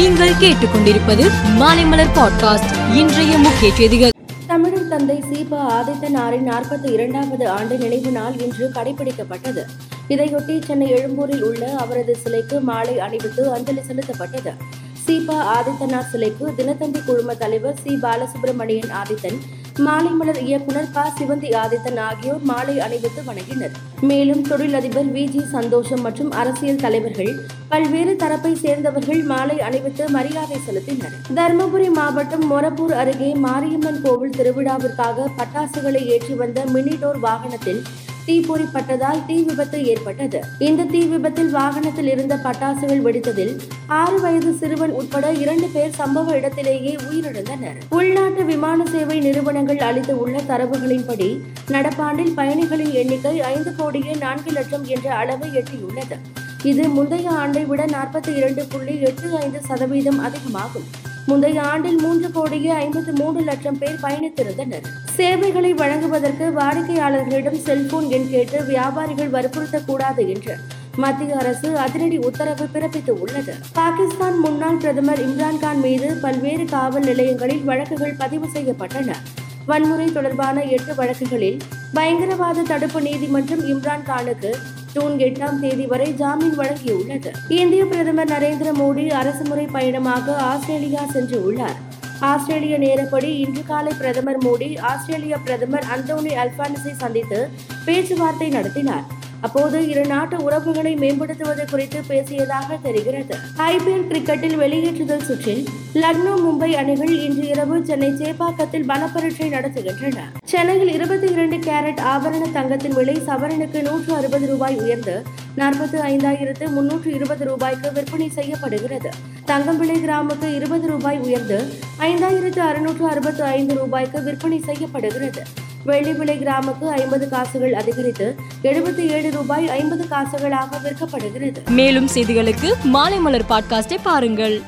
நீங்கள் கேட்டுக்கொண்டிருப்பது மாலைமலர் பாட்காஸ்ட். இன்றைய முக்கிய செய்திகள். தமிழர் தந்தை சீபா ஆதித்தனாரின் நாற்பத்தி இரண்டாவது ஆண்டு நினைவு நாள் இன்று கடைபிடிக்கப்பட்டது. இதையொட்டி சென்னை எழும்பூரில் உள்ள அவரது சிலைக்கு மாலை அணிவித்து அஞ்சலி செலுத்தப்பட்டது. சீபா ஆதித்தனார் சிலைக்கு தினத்தந்தி குழும தலைவர் சி. பாலசுப்ரமணியன் ஆதித்தன் மாலை மலர் இயக்குனர் ப. சிவந்தி ஆதித்தன் ஆகியோர் மாலை அணிவித்து வணங்கினர். மேலும் தொழிலதிபர் வி. ஜி. சந்தோஷம் மற்றும் அரசியல் தலைவர்கள் பல்வேறு தரப்பை சேர்ந்தவர்கள் மாலை அணிவித்து மரியாதை செலுத்தினர். தருமபுரி மாவட்டம் மொரப்பூர் அருகே மாரியம்மன் கோவில் திருவிழாவிற்காக பட்டாசுகளை ஏற்றி வந்த மினிடோர் வாகனத்தில் தீப்பொறிப்பட்டதால் தீ விபத்து ஏற்பட்டது. இந்த தீ விபத்தில் வாகனத்தில் இருந்த பட்டாசுகள் வெடித்ததில் ஆறு வயது சிறுவன் உட்பட இரண்டு பேர் சம்பவ இடத்திலேயே உயிரிழந்தனர். உள்நாட்டு விமான சேவை நிறுவனங்கள் அளித்து உள்ள தரவுகளின்படி நடப்பாண்டில் பயணிகளின் எண்ணிக்கை ஐந்து கோடியே நான்கு லட்சம் என்ற அளவை எட்டியுள்ளது. இது முந்தைய ஆண்டை விட நாற்பத்தி இரண்டு புள்ளி எட்டு ஐந்து சதவீதம் அதிகமாகும். முந்தைய ஆண்டில் மூன்று கோடியே ஐம்பத்தி மூன்று லட்சம் பேர் பயணித்திருந்தனர். சேவைகளை வழங்குவதற்கு வாடிக்கையாளர்களிடம் செல்போன் எண் கேட்டு வியாபாரிகள் வற்புறுத்தக்கூடாது என்று மத்திய அரசு அதிரடி உத்தரவு பிறப்பித்து உள்ளது. பாகிஸ்தான் முன்னாள் பிரதமர் இம்ரான்கான் மீது பல்வேறு காவல் நிலையங்களில் வழக்குகள் பதிவு செய்யப்பட்டன. வன்முறை தொடர்பான எட்டு வழக்குகளில் பயங்கரவாத தடுப்பு நீதிமன்றம் இம்ரான்கானுக்கு ஜூன் எட்டாம் தேதி வரை ஜாமீன் வழங்கியுள்ளது. இந்திய பிரதமர் நரேந்திர மோடி அரசுமுறை பயணமாக ஆஸ்திரேலியா சென்று உள்ளார் ஆஸ்திரேலிய நேரப்படி இன்று காலை பிரதமர் மோடி ஆஸ்திரேலிய பிரதமர் அந்தோனி அல்பானிஸை சந்தித்து பேச்சுவார்த்தை நடத்தினார். அப்போது இரு நாட்டு உறவுகளை மேம்படுத்துவது குறித்து பேசியதாக தெரிகிறது. ஐபிஎல் கிரிக்கெட்டில் வெளியேற்றுதல் சுற்றில் லக்னோ மும்பை அணிகள் இன்று இரவு சென்னை சேப்பாக்கத்தில் பலப்பரீட்சை நடத்துகின்றன. சென்னையில் இருபத்தி இரண்டு கேரட் ஆபரண தங்கத்தின் விலை சவரனுக்கு நூற்று அறுபது ரூபாய் உயர்ந்து நாற்பத்தி ஐந்தாயிரத்து முன்னூற்று இருபது ரூபாய்க்கு விற்பனை செய்யப்படுகிறது. தங்கம் விலை கிராமுக்கு இருபது ரூபாய் உயர்ந்து ஐந்தாயிரத்து அறுநூற்று அறுபத்து ஐந்து ரூபாய்க்கு விற்பனை செய்யப்படுகிறது. வெள்ளி விலை கிராமுக்கு ஐம்பது காசுகள் அதிகரித்து எழுபத்தி ஏழு ரூபாய் ஐம்பது காசுகளாக விற்கப்படுகிறது. மேலும் செய்திகளுக்கு மாலைமலர் பாட்காஸ்டை பாருங்கள்.